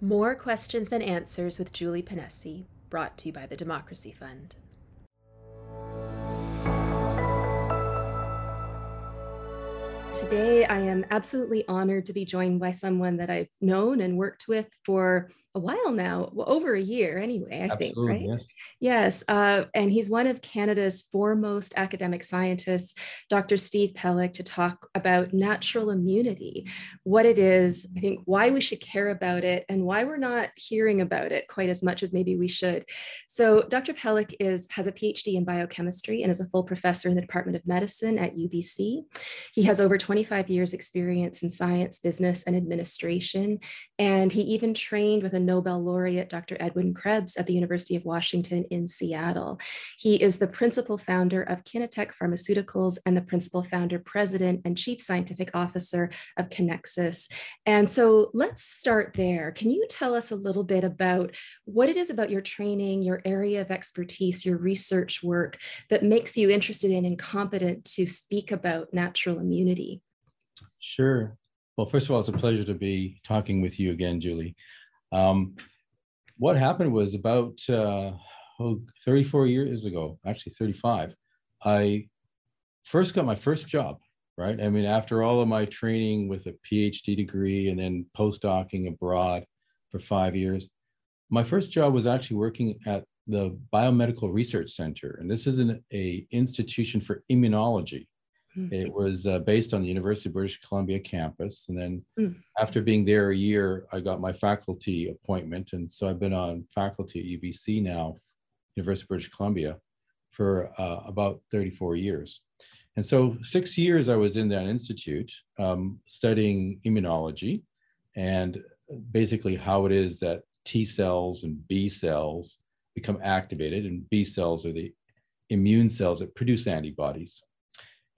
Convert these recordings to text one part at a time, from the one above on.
More questions than answers with Julie Ponesse, brought to you by the Democracy Fund. Today, I am absolutely honored to be joined by someone that I've known and worked with for a while now, well, over a year anyway, I Absolutely, think, right? Yes. yes uh, and he's one of Canada's foremost academic scientists, Dr. Steve Pelech, to talk about natural immunity, what it is, I think why we should care about it, and why we're not hearing about it quite as much as maybe we should. So, Dr. Pelech is has a PhD in biochemistry and is a full professor in the Department of Medicine at UBC. He has over 25 years experience in science, business, and administration, and he even trained with a Nobel laureate Dr. Edwin Krebs at the University of Washington in Seattle. He is the principal founder of Kinetek Pharmaceuticals and the principal founder, president, and chief scientific officer of Kinexus. And so let's start there. Can you tell us a little bit about what it is about your training, your area of expertise, your research work that makes you interested in and competent to speak about natural immunity? Sure. Well, first of all, it's a pleasure to be talking with you again, Julie. Um, what happened was about uh, oh, 34 years ago, actually 35, I first got my first job, right? I mean, after all of my training with a PhD degree and then postdocing abroad for five years, my first job was actually working at the Biomedical Research Center. And this is an a institution for immunology. Mm. It was uh, based on the University of British Columbia campus. And then mm. after being there a year, I got my faculty appointment. And so I've been on faculty at UBC now, University of British Columbia, for uh, about 34 years. And so six years I was in that institute um, studying immunology and basically how it is that T cells and B cells become activated. And B cells are the immune cells that produce antibodies.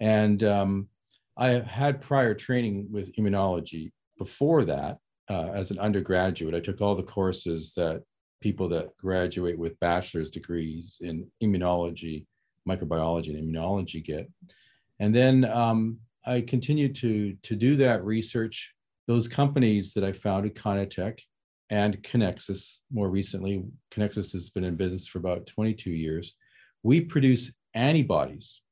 And um, I had prior training with immunology before that uh, as an undergraduate. I took all the courses that people that graduate with bachelor's degrees in immunology, microbiology, and immunology get. And then um, I continued to, to do that research. Those companies that I founded, Kinetek and Kinexus, more recently, Kinexus has been in business for about 22 years. We produce antibodies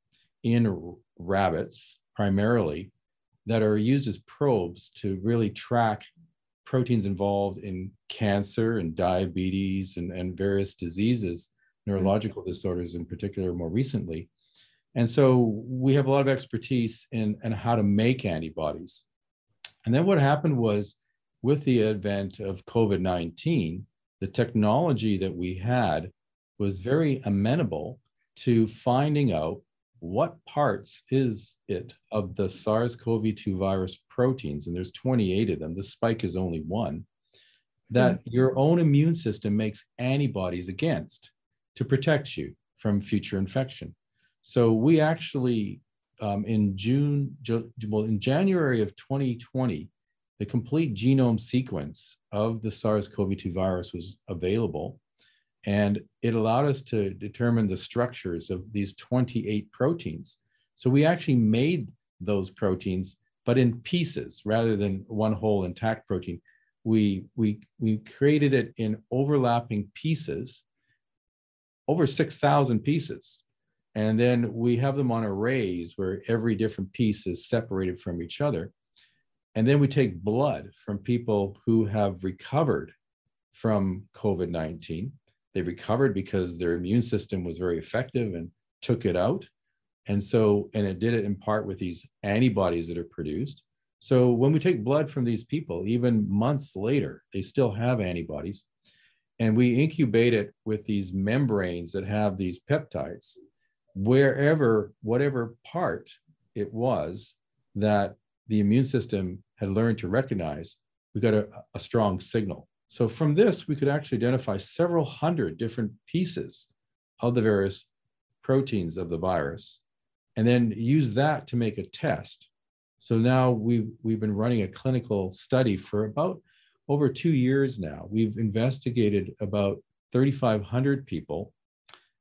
in rabbits primarily that are used as probes to really track proteins involved in cancer and diabetes and, and various diseases, neurological mm-hmm. disorders in particular, more recently. And so we have a lot of expertise in, in how to make antibodies. And then what happened was with the advent of COVID 19, the technology that we had was very amenable to finding out what parts is it of the SARS-CoV-2 virus proteins, and there's 28 of them, the spike is only one, that mm-hmm. your own immune system makes antibodies against to protect you from future infection. So we actually, um, in June, well, in January of 2020, the complete genome sequence of the SARS-CoV-2 virus was available. And it allowed us to determine the structures of these 28 proteins. So we actually made those proteins, but in pieces rather than one whole intact protein. We, we, we created it in overlapping pieces, over 6,000 pieces. And then we have them on arrays where every different piece is separated from each other. And then we take blood from people who have recovered from COVID 19 they recovered because their immune system was very effective and took it out. And so, and it did it in part with these antibodies that are produced. So when we take blood from these people, even months later, they still have antibodies. And we incubate it with these membranes that have these peptides, wherever, whatever part it was that the immune system had learned to recognize, we got a, a strong signal. So from this, we could actually identify several hundred different pieces of the various proteins of the virus, and then use that to make a test. So now we've, we've been running a clinical study for about over two years now. We've investigated about 3,500 people.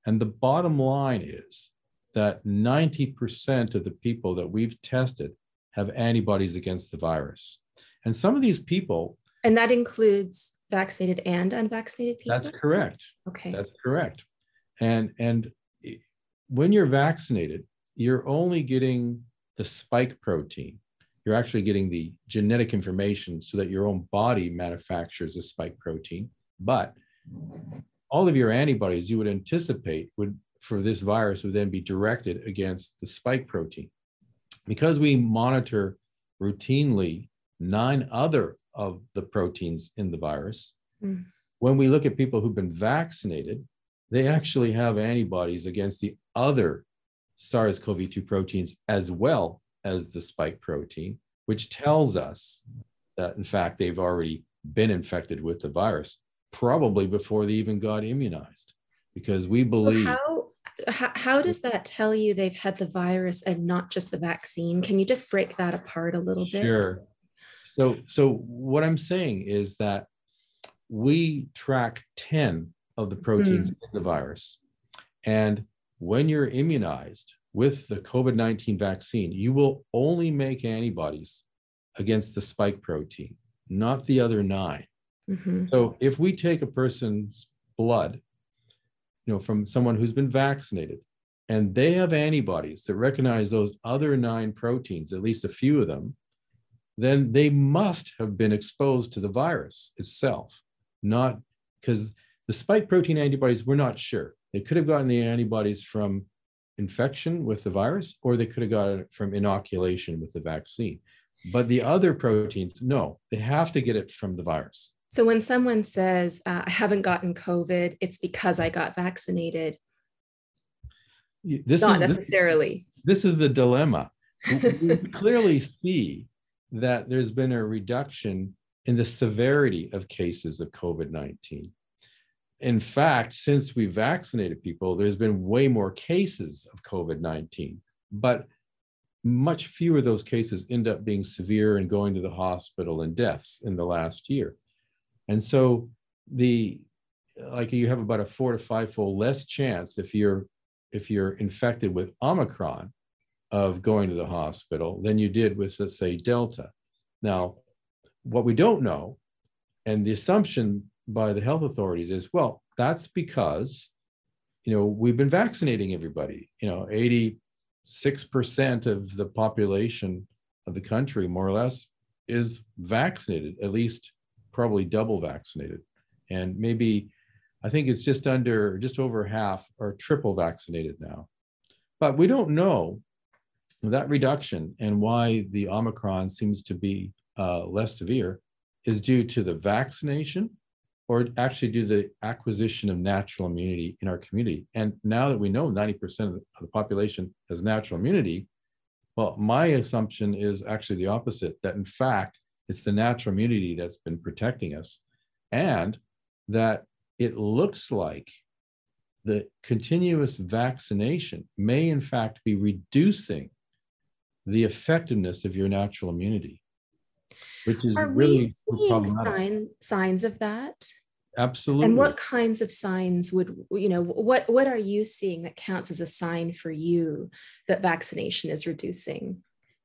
And the bottom line is that 90% of the people that we've tested have antibodies against the virus. And some of these people and that includes vaccinated and unvaccinated people? That's correct. Okay. That's correct. And and when you're vaccinated, you're only getting the spike protein. You're actually getting the genetic information so that your own body manufactures a spike protein. But all of your antibodies you would anticipate would for this virus would then be directed against the spike protein. Because we monitor routinely nine other of the proteins in the virus, mm. when we look at people who've been vaccinated, they actually have antibodies against the other SARS CoV 2 proteins as well as the spike protein, which tells us that, in fact, they've already been infected with the virus, probably before they even got immunized, because we believe. How, how, how does that tell you they've had the virus and not just the vaccine? Can you just break that apart a little bit? Sure. So, so what I'm saying is that we track 10 of the proteins mm. in the virus. And when you're immunized with the COVID 19 vaccine, you will only make antibodies against the spike protein, not the other 9 mm-hmm. So if we take a person's blood, you know, from someone who's been vaccinated, and they have antibodies that recognize those other nine proteins, at least a few of them, then they must have been exposed to the virus itself, not because the spike protein antibodies, we're not sure. They could have gotten the antibodies from infection with the virus, or they could have gotten it from inoculation with the vaccine. But the other proteins, no, they have to get it from the virus. So when someone says, uh, I haven't gotten COVID, it's because I got vaccinated. This Not is, necessarily. This, this is the dilemma. we clearly see that there's been a reduction in the severity of cases of COVID 19 in fact, since we vaccinated people, there's been way more cases of COVID 19, but much fewer of those cases end up being severe and going to the hospital and deaths in the last year. And so the like you have about a four to five fold less chance if you're if you're infected with Omicron of going to the hospital than you did with let's say Delta. Now, what we don't know, and the assumption by the health authorities is, well, that's because, you know, we've been vaccinating everybody. You know, 86% of the population of the country, more or less, is vaccinated, at least probably double vaccinated. And maybe, I think it's just under, just over half are triple vaccinated now. But we don't know that reduction and why the Omicron seems to be uh, less severe is due to the vaccination or actually do the acquisition of natural immunity in our community. And now that we know 90% of the population has natural immunity, well, my assumption is actually the opposite that in fact, it's the natural immunity that's been protecting us, and that it looks like the continuous vaccination may in fact be reducing the effectiveness of your natural immunity which is Are really we seeing sign, signs of that? Absolutely. And what kinds of signs would you know? What what are you seeing that counts as a sign for you that vaccination is reducing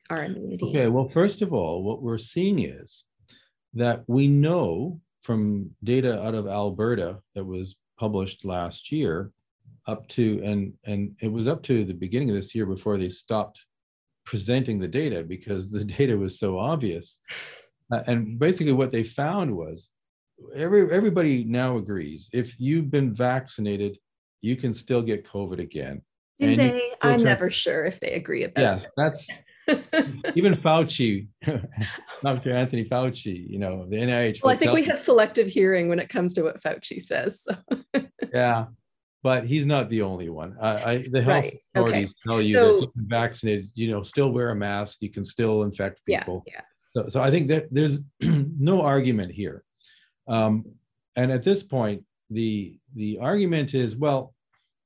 our immunity? Okay. Well, first of all, what we're seeing is that we know from data out of Alberta that was published last year up to and and it was up to the beginning of this year before they stopped presenting the data because the data was so obvious. Uh, and basically, what they found was every everybody now agrees if you've been vaccinated, you can still get COVID again. Do and they? I'm never sure if they agree about. Yes, that's even Fauci, Dr. Anthony Fauci. You know the NIH. Well, I think we have selective hearing when it comes to what Fauci says. So. yeah, but he's not the only one. I, the health right. authorities okay. tell you so, that you vaccinated, you know, still wear a mask. You can still infect people. Yeah. yeah. So, so I think that there's no argument here. Um, and at this point, the the argument is, well,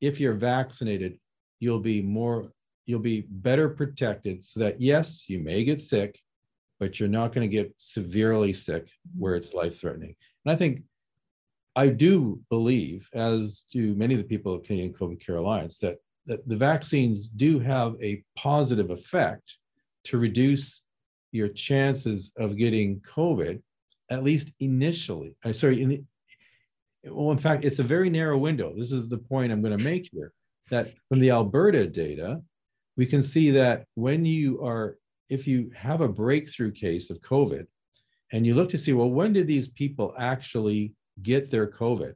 if you're vaccinated, you'll be more, you'll be better protected, so that yes, you may get sick, but you're not going to get severely sick where it's life threatening. And I think I do believe, as do many of the people at Canadian COVID Care Alliance, that, that the vaccines do have a positive effect to reduce your chances of getting COVID at least initially, uh, sorry, in the, well, in fact, it's a very narrow window. This is the point I'm going to make here that from the Alberta data, we can see that when you are, if you have a breakthrough case of COVID, and you look to see, well, when did these people actually get their COVID?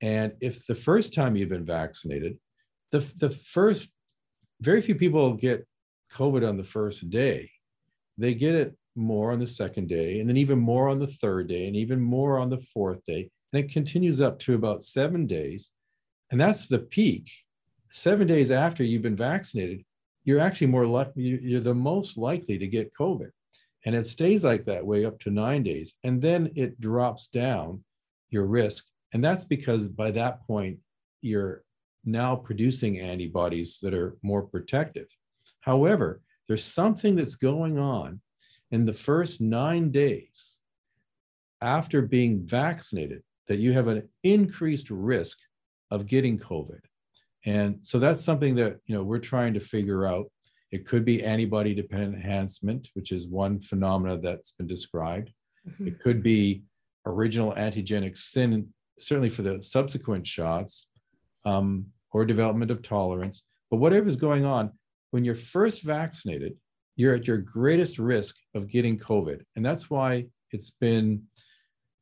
And if the first time you've been vaccinated, the, the first, very few people get COVID on the first day. They get it more on the second day, and then even more on the third day, and even more on the fourth day. And it continues up to about seven days. And that's the peak. Seven days after you've been vaccinated, you're actually more likely, you're the most likely to get COVID. And it stays like that way up to nine days. And then it drops down your risk. And that's because by that point, you're now producing antibodies that are more protective. However, there's something that's going on in the first nine days after being vaccinated that you have an increased risk of getting COVID. And so that's something that you know we're trying to figure out. It could be antibody dependent enhancement, which is one phenomena that's been described. Mm-hmm. It could be original antigenic sin, certainly for the subsequent shots, um, or development of tolerance. But whatever is going on, when you're first vaccinated, you're at your greatest risk of getting COVID. And that's why it's been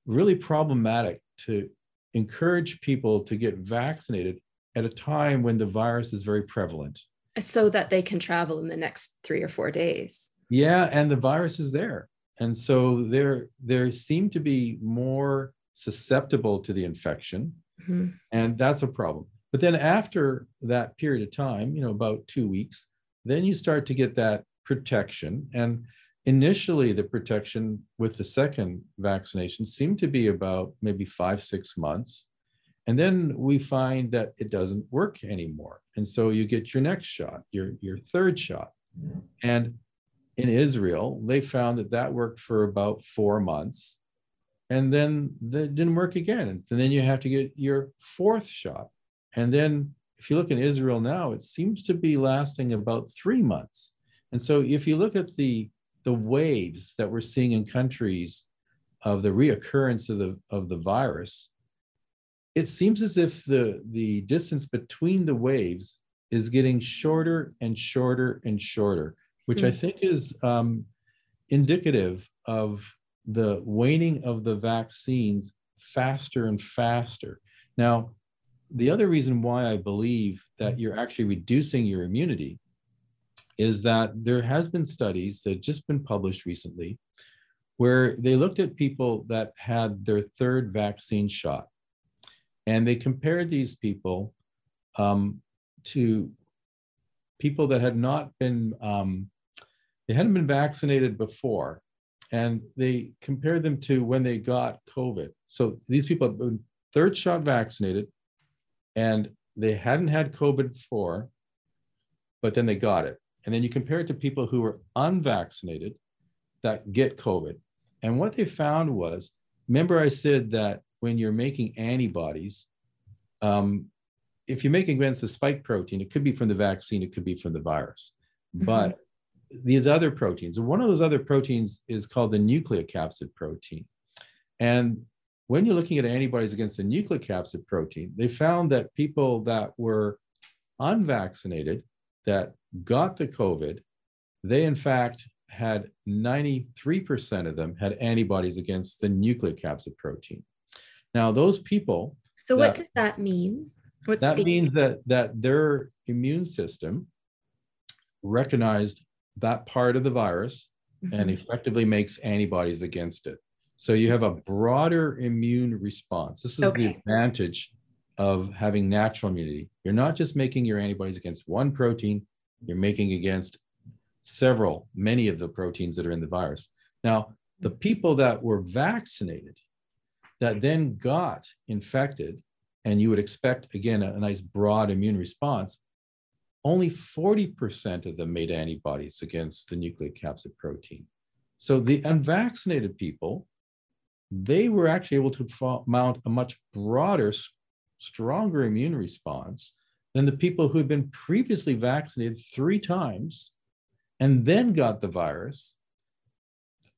really problematic to encourage people to get vaccinated at a time when the virus is very prevalent. So that they can travel in the next three or four days. Yeah, and the virus is there. And so there, there seem to be more susceptible to the infection. Mm-hmm. And that's a problem. But then after that period of time, you know, about two weeks, then you start to get that protection. And initially, the protection with the second vaccination seemed to be about maybe five, six months. And then we find that it doesn't work anymore. And so you get your next shot, your, your third shot. And in Israel, they found that that worked for about four months. And then that didn't work again. And then you have to get your fourth shot. And then if you look in Israel now, it seems to be lasting about three months. And so if you look at the, the waves that we're seeing in countries of the reoccurrence of the, of the virus, it seems as if the, the distance between the waves is getting shorter and shorter and shorter, which mm-hmm. I hmm. think is um, indicative of the waning of the vaccines faster and faster. Now, the other reason why I believe that you're actually reducing your immunity is that there has been studies that just been published recently where they looked at people that had their third vaccine shot and they compared these people um, to people that had not been um, they hadn't been vaccinated before and they compared them to when they got covid so these people have been third shot vaccinated and they hadn't had COVID before, but then they got it. And then you compare it to people who were unvaccinated that get COVID. And what they found was remember, I said that when you're making antibodies, um, if you're making against the spike protein, it could be from the vaccine, it could be from the virus. Mm-hmm. But these other proteins, one of those other proteins is called the nucleocapsid protein. And when you're looking at antibodies against the nucleocapsid protein, they found that people that were unvaccinated that got the COVID, they in fact had 93% of them had antibodies against the nucleocapsid protein. Now, those people. So, that, what does that mean? What's that the... means that, that their immune system recognized that part of the virus mm-hmm. and effectively makes antibodies against it. So you have a broader immune response. This is okay. the advantage of having natural immunity. You're not just making your antibodies against one protein, you're making against several, many of the proteins that are in the virus. Now, the people that were vaccinated that then got infected, and you would expect, again, a, a nice broad immune response, only 40% of them made antibodies against the nucleocapsid protein. So the unvaccinated people they were actually able to mount a much broader, stronger immune response than the people who had been previously vaccinated three times and then got the virus.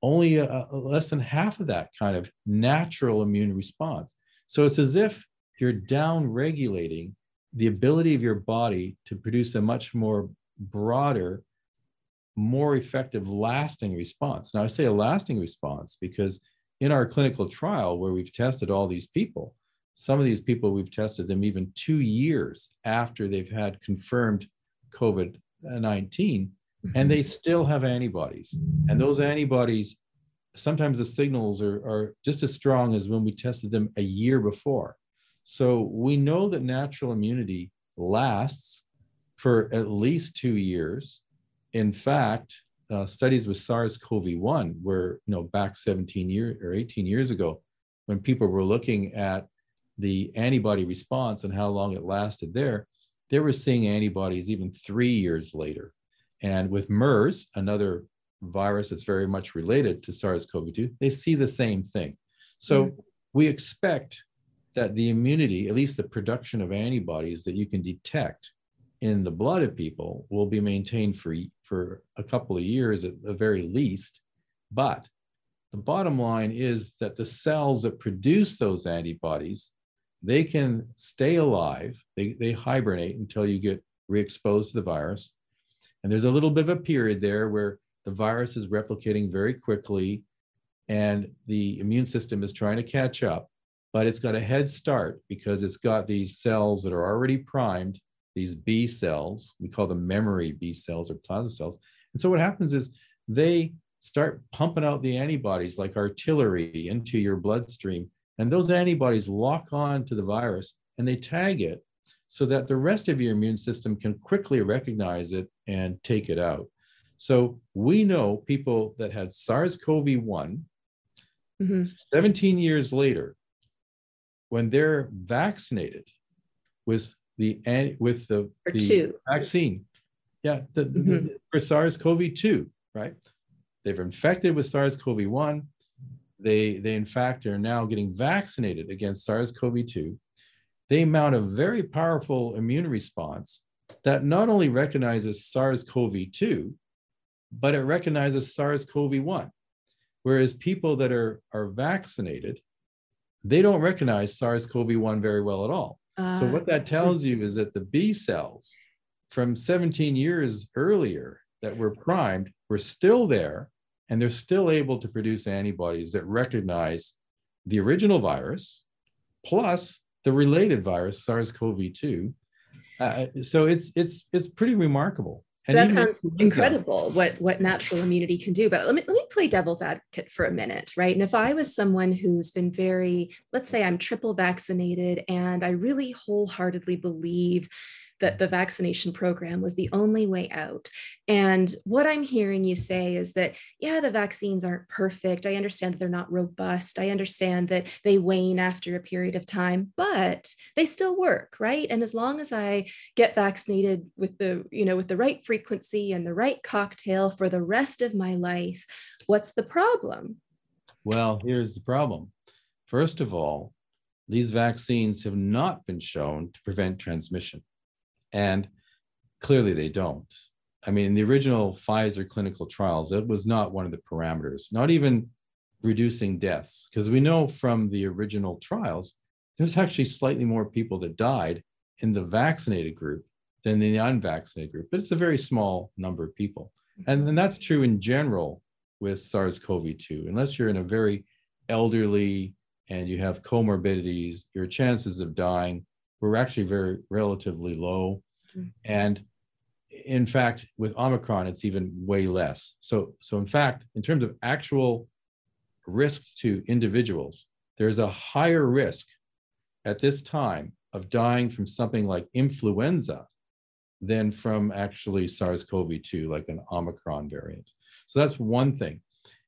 only a, a less than half of that kind of natural immune response. So it's as if you're down regulating the ability of your body to produce a much more broader, more effective, lasting response. Now, I say a lasting response because in our clinical trial where we've tested all these people, some of these people we've tested them even two years after they've had confirmed COVID 19, and mm-hmm. they still have antibodies. And those antibodies, sometimes the signals are, are just as strong as when we tested them a year before. So we know that natural immunity lasts for at least two years. In fact, uh, studies with SARS-CoV-1, were, you know back 17 years or 18 years ago, when people were looking at the antibody response and how long it lasted there, they were seeing antibodies even three years later. And with MERS, another virus that's very much related to SARS-CoV-2, they see the same thing. So mm-hmm. we expect that the immunity, at least the production of antibodies that you can detect in the blood of people, will be maintained for, for a couple of years at the very least. But the bottom line is that the cells that produce those antibodies, they can stay alive. They, they hibernate until you get re-exposed to the virus. And there's a little bit of a period there where the virus is replicating very quickly and the immune system is trying to catch up but it's got a head start because it's got these cells that are already primed, these B cells. We call them memory B cells or plasma cells. And so what happens is they start pumping out the antibodies like artillery into your bloodstream. And those antibodies lock on to the virus and they tag it so that the rest of your immune system can quickly recognize it and take it out. So we know people that had SARS CoV 1, mm-hmm. 17 years later, when they're vaccinated with the with the, the vaccine. Yeah, the, mm-hmm. the, for SARS-CoV-2, right? They've infected with SARS-CoV-1. They they in fact are now getting vaccinated against SARS-CoV-2. They mount a very powerful immune response that not only recognizes SARS-CoV-2, but it recognizes SARS-CoV-1. Whereas people that are, are vaccinated they don't recognize SARS-CoV-1 very well at all. Uh, so what that tells you is that the B cells from 17 years earlier that were primed were still there and they're still able to produce antibodies that recognize the original virus plus the related virus SARS-CoV-2. Uh, so it's it's it's pretty remarkable. And that sounds incredible what what natural immunity can do but let me let me play devil's advocate for a minute right? And if i was someone who's been very let's say i'm triple vaccinated and i really wholeheartedly believe that the vaccination program was the only way out. And what I'm hearing you say is that, yeah, the vaccines aren't perfect. I understand that they're not robust. I understand that they wane after a period of time, but they still work, right? And as long as I get vaccinated with the, you know, with the right frequency and the right cocktail for the rest of my life, what's the problem? Well, here's the problem. First of all, these vaccines have not been shown to prevent transmission. And clearly they don't. I mean, in the original Pfizer clinical trials, it was not one of the parameters, not even reducing deaths, because we know from the original trials, there's actually slightly more people that died in the vaccinated group than in the unvaccinated group, but it's a very small number of people. And, and that's true in general with SARS CoV 2. Unless you're in a very elderly and you have comorbidities, your chances of dying were actually very relatively low. Mm-hmm. And in fact, with Omicron, it's even way less. So, so in fact, in terms of actual risk to individuals, there's a higher risk at this time of dying from something like influenza than from actually SARS-CoV-2, like an Omicron variant. So that's one thing.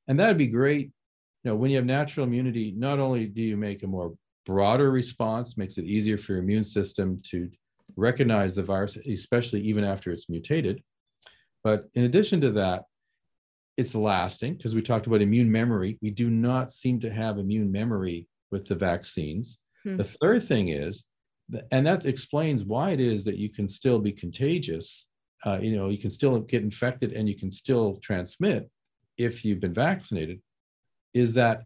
And that'd be great. You know, when you have natural immunity, not only do you make a more broader response makes it easier for your immune system to recognize the virus, especially even after it's mutated. But in addition to that, it's lasting because we talked about immune memory. We do not seem to have immune memory with the vaccines. Hmm. The third thing is, and that explains why it is that you can still be contagious. Uh, you know, you can still get infected and you can still transmit if you've been vaccinated is that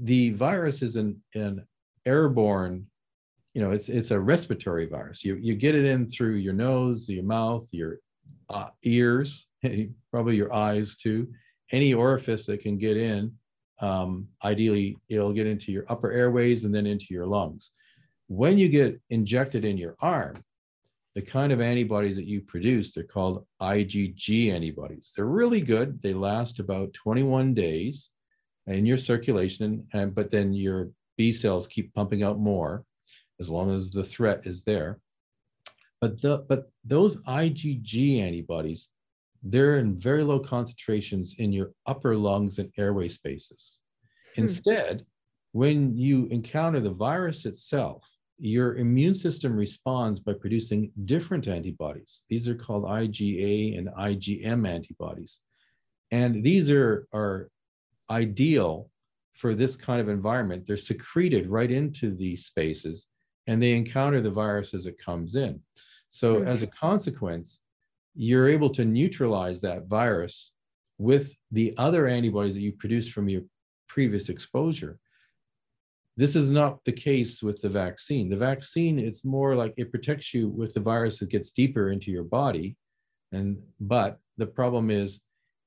the virus is an, an airborne you know it's it's a respiratory virus. You you get it in through your nose your mouth your uh, ears probably your eyes too. Any orifice that can get in um, ideally it'll get into your upper airways and then into your lungs. When you get injected in your arm the kind of antibodies that you produce they're called igg antibodies. They're really good. They last about 21 days in your circulation and but then your b cells keep pumping out more as long as the threat is there but the but those igg antibodies they're in very low concentrations in your upper lungs and airway spaces. Hmm. Instead, when you encounter the virus itself, your immune system responds by producing different antibodies. These are called IgA and IgM antibodies. And these are, are ideal for this kind of environment. They're secreted right into these spaces and they encounter the virus as it comes in. So, mm-hmm. as a consequence, you're able to neutralize that virus with the other antibodies that you produce from your previous exposure. This is not the case with the vaccine. The vaccine is more like it protects you with the virus that gets deeper into your body. And but the problem is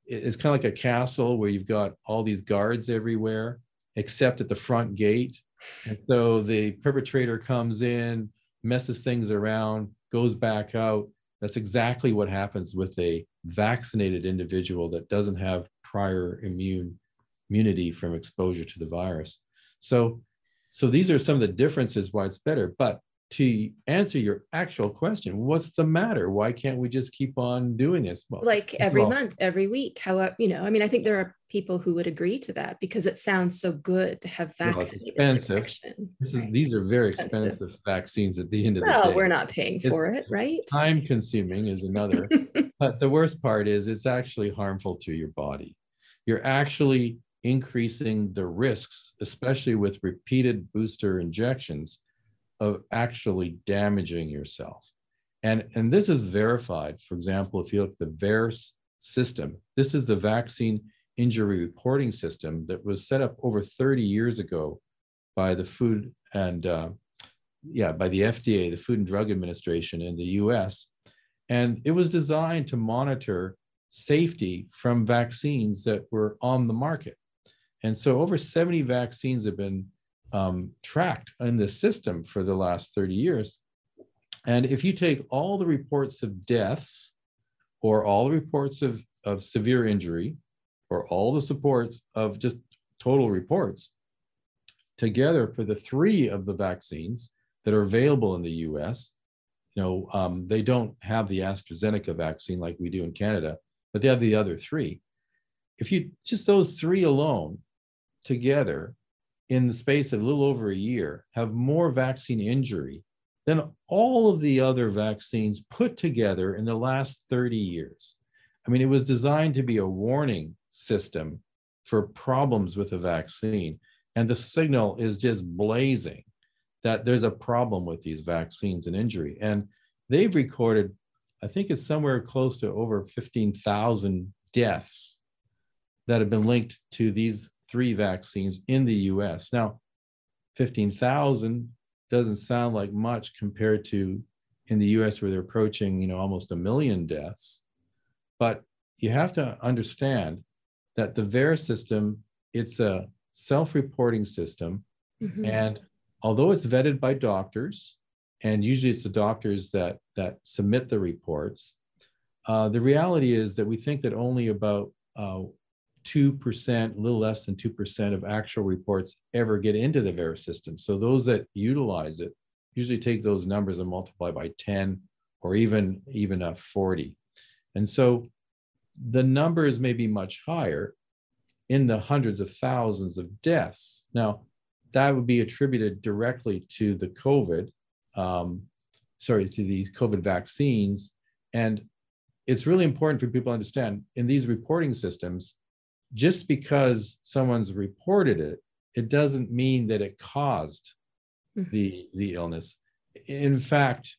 it's kind of like a castle where you've got all these guards everywhere, except at the front gate. And so the perpetrator comes in, messes things around, goes back out, that's exactly what happens with a vaccinated individual that doesn't have prior immune immunity from exposure to the virus. So, so these are some of the differences why it's better. But to answer your actual question, what's the matter? Why can't we just keep on doing this? Well, like every well, month, every week. How uh, you know? I mean, I think there are people who would agree to that because it sounds so good to have vaccinated well, expensive. This is these are very expensive, expensive vaccines at the end of well, the day. Well, we're not paying for it, right? Time consuming is another. but the worst part is it's actually harmful to your body. You're actually increasing the risks, especially with repeated booster injections of actually damaging yourself. And, and this is verified. For example, if you look at the VAERS system, this is the vaccine injury reporting system that was set up over 30 years ago by the Food and uh, yeah, by the FDA, the Food and Drug Administration in the US. And it was designed to monitor safety from vaccines that were on the market. And so over 70 vaccines have been um, tracked in the system for the last 30 years. And if you take all the reports of deaths or all the reports of, of severe injury or all the supports of just total reports together for the three of the vaccines that are available in the US, you know, um, they don't have the AstraZeneca vaccine like we do in Canada, but they have the other three. If you just those three alone together in the space of a little over a year have more vaccine injury than all of the other vaccines put together in the last 30 years. I mean, it was designed to be a warning system for problems with a vaccine. And the signal is just blazing that there's a problem with these vaccines and injury. And they've recorded, I think it's somewhere close to over 15,000 deaths that have been linked to these three vaccines in the US. Now, 15,000 doesn't sound like much compared to in the US where they're approaching, you know, almost a million deaths. But you have to understand that the VAERS system, it's a self-reporting system. Mm-hmm. And although it's vetted by doctors, and usually it's the doctors that that submit the reports, uh, the reality is that we think that only about uh, 2%, a little less than 2% of actual reports ever get into the VAERS system. So those that utilize it usually take those numbers and multiply by 10 or even, even a 40. And so the numbers may be much higher in the hundreds of thousands of deaths. Now, that would be attributed directly to the COVID, um, sorry, to the COVID vaccines. And it's really important for people to understand in these reporting systems, just because someone's reported it, it doesn't mean that it caused mm-hmm. the the illness. In fact,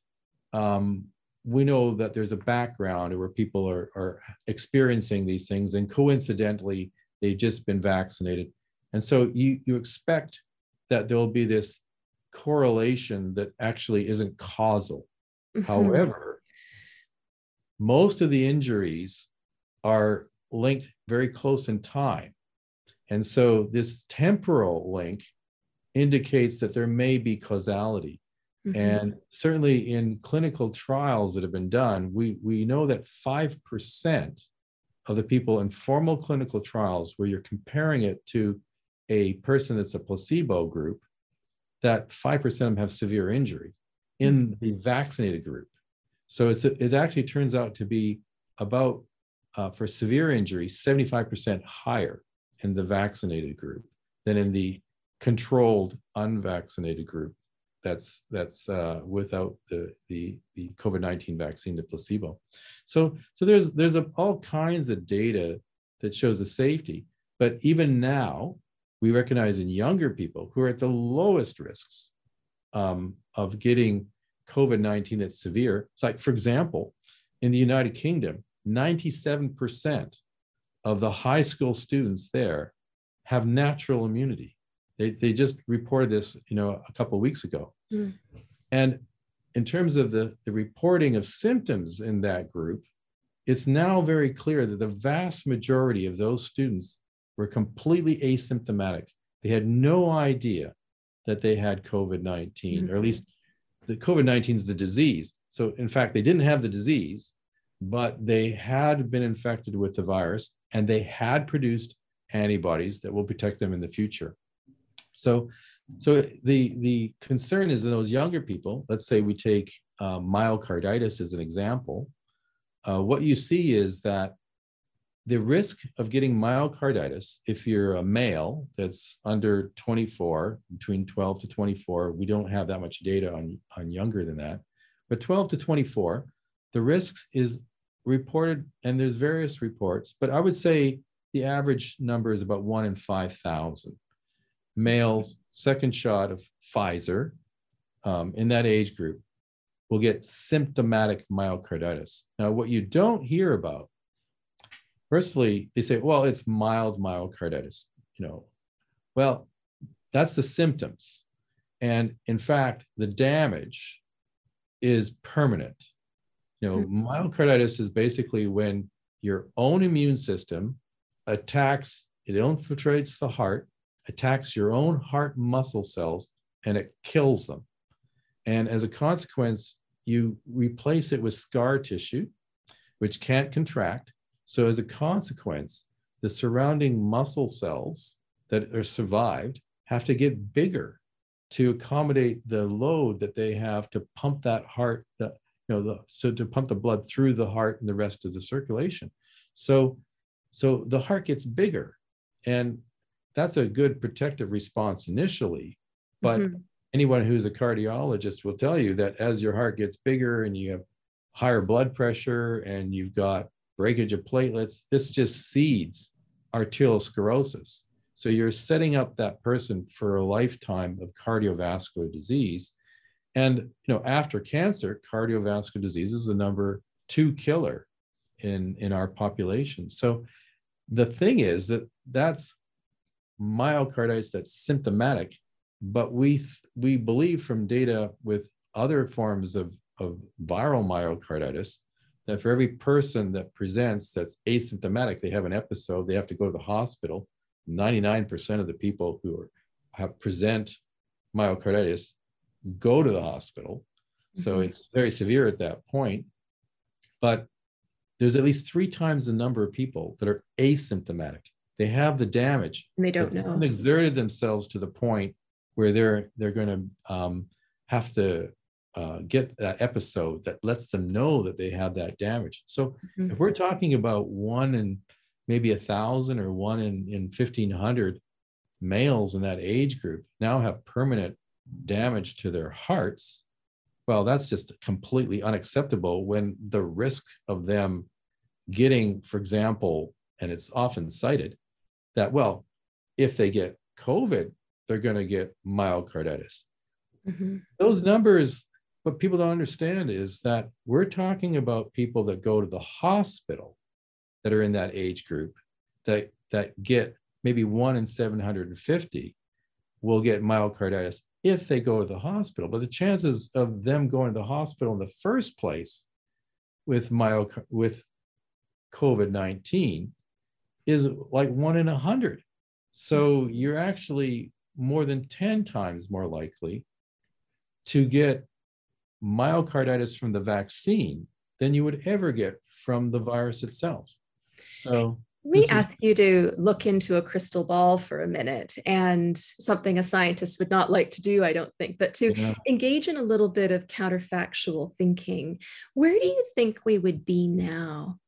um, we know that there's a background where people are, are experiencing these things and coincidentally they've just been vaccinated and so you you expect that there'll be this correlation that actually isn't causal mm-hmm. however most of the injuries are linked very close in time and so this temporal link indicates that there may be causality Mm-hmm. And certainly in clinical trials that have been done, we, we know that 5% of the people in formal clinical trials, where you're comparing it to a person that's a placebo group, that 5% of them have severe injury in mm-hmm. the vaccinated group. So it's, it actually turns out to be about, uh, for severe injury, 75% higher in the vaccinated group than in the controlled unvaccinated group that's that's uh, without the the the COVID nineteen vaccine, the placebo. So so there's there's a, all kinds of data that shows the safety, but even now we recognize in younger people who are at the lowest risks um, of getting COVID nineteen that's severe. It's like for example, in the United Kingdom, ninety seven percent of the high school students there have natural immunity. They, they just reported this, you know, a couple of weeks ago. Mm. And in terms of the, the reporting of symptoms in that group, it's now very clear that the vast majority of those students were completely asymptomatic. They had no idea that they had COVID 19, mm-hmm. or at least the COVID 19 is the disease. So, in fact, they didn't have the disease, but they had been infected with the virus and they had produced antibodies that will protect them in the future. So, so the the concern is in those younger people. Let's say we take uh, myocarditis as an example. Uh, what you see is that the risk of getting myocarditis, if you're a male that's under 24, between 12 to 24, we don't have that much data on, on younger than that, but 12 to 24, the risk is reported, and there's various reports, but I would say the average number is about one in 5,000 males, second shot of Pfizer um, in that age group will get symptomatic myocarditis. Now, what you don't hear about, firstly, they say, well, it's mild myocarditis. You know, well, that's the symptoms. And in fact, the damage is permanent. You know, mm-hmm. myocarditis is basically when your own immune system attacks, it infiltrates the heart, attacks your own heart muscle cells and it kills them. And as a consequence, you replace it with scar tissue, which can't contract. So, as a consequence, the surrounding muscle cells that are survived have to get bigger to accommodate the load that they have to pump that heart, the, you know, the, so to pump the blood through the heart and the rest of the circulation. So, so the heart gets bigger, and that's a good protective response initially. But mm-hmm. anyone who's a cardiologist will tell you that as your heart gets bigger and you have higher blood pressure and you've got breakage of platelets, this just seeds arteriosclerosis. So you're setting up that person for a lifetime of cardiovascular disease. And you know, after cancer, cardiovascular disease is the number two killer in in our population. So the thing is that that's myocarditis that's symptomatic, but we we believe from data with other forms of, of viral myocarditis that for every person that presents that's asymptomatic, they have an episode, they have to go to the hospital. 99% of the people who are, have present myocarditis go to the hospital. So mm-hmm. it's very severe at that point. But there's at least three times the number of people that are asymptomatic they have the damage and they don't they know exerted themselves to the point where they're they're going to um, have to uh, get that episode that lets them know that they have that damage so mm-hmm. if we're talking about one in maybe a thousand or one in in 1500 males in that age group now have permanent damage to their hearts well that's just completely unacceptable when the risk of them getting for example and it's often cited that, well, if they get COVID, they're going to get myocarditis. Mm-hmm. Those numbers, what people don't understand is that we're talking about people that go to the hospital that are in that age group that that get maybe one in 750 will get myocarditis if they go to the hospital. But the chances of them going to the hospital in the first place with myoc- with COVID-19 is like one in a hundred. So hmm. you're actually more than 10 times more likely to get myocarditis from the vaccine than you would ever get from the virus itself. So we ask you to look into a crystal ball for a minute and something a scientist would not like to do, I don't think, but to yeah. engage in a little bit of counterfactual thinking. Where do you think we would be now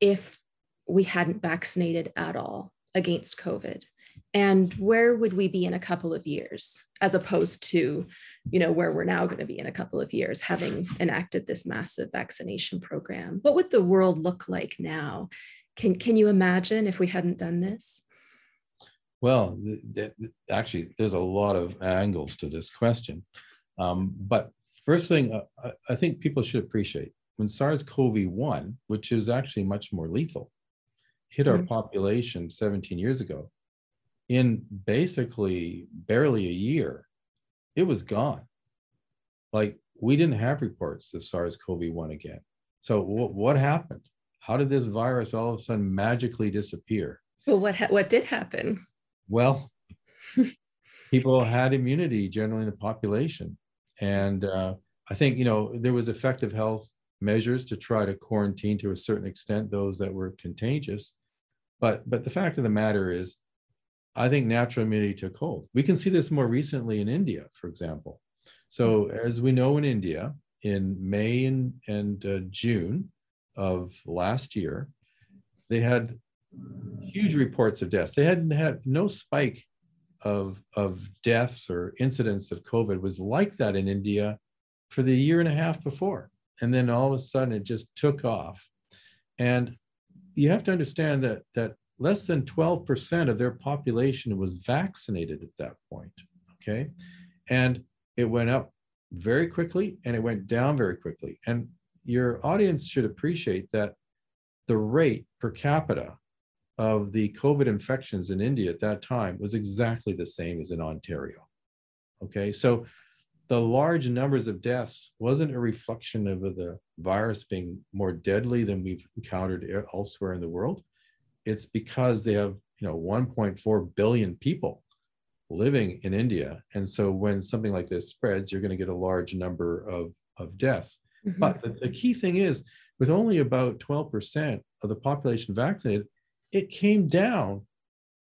if we hadn't vaccinated at all against COVID? and where would we be in a couple of years as opposed to you know where we're now going to be in a couple of years having enacted this massive vaccination program what would the world look like now can can you imagine if we hadn't done this well th- th- actually there's a lot of angles to this question um, but first thing uh, i think people should appreciate when sars-cov-1 which is actually much more lethal hit our mm-hmm. population 17 years ago in basically barely a year, it was gone. Like we didn't have reports of SARS-CoV-1 again. So w- what happened? How did this virus all of a sudden magically disappear? Well, what ha- what did happen? Well, people had immunity generally in the population, and uh, I think you know there was effective health measures to try to quarantine to a certain extent those that were contagious. But but the fact of the matter is I think natural immunity took hold. We can see this more recently in India, for example. So, as we know in India, in May and, and uh, June of last year, they had huge reports of deaths. They hadn't had no spike of, of deaths or incidents of COVID was like that in India for the year and a half before. And then all of a sudden it just took off. And you have to understand that that less than 12% of their population was vaccinated at that point. Okay. And it went up very quickly and it went down very quickly. And your audience should appreciate that the rate per capita of the COVID infections in India at that time was exactly the same as in Ontario. Okay. So the large numbers of deaths wasn't a reflection of the virus being more deadly than we've encountered elsewhere in the world it's because they have you know 1.4 billion people living in India. And so when something like this spreads, you're going to get a large number of, of deaths. Mm-hmm. But the, the, key thing is, with only about 12% of the population vaccinated, it came down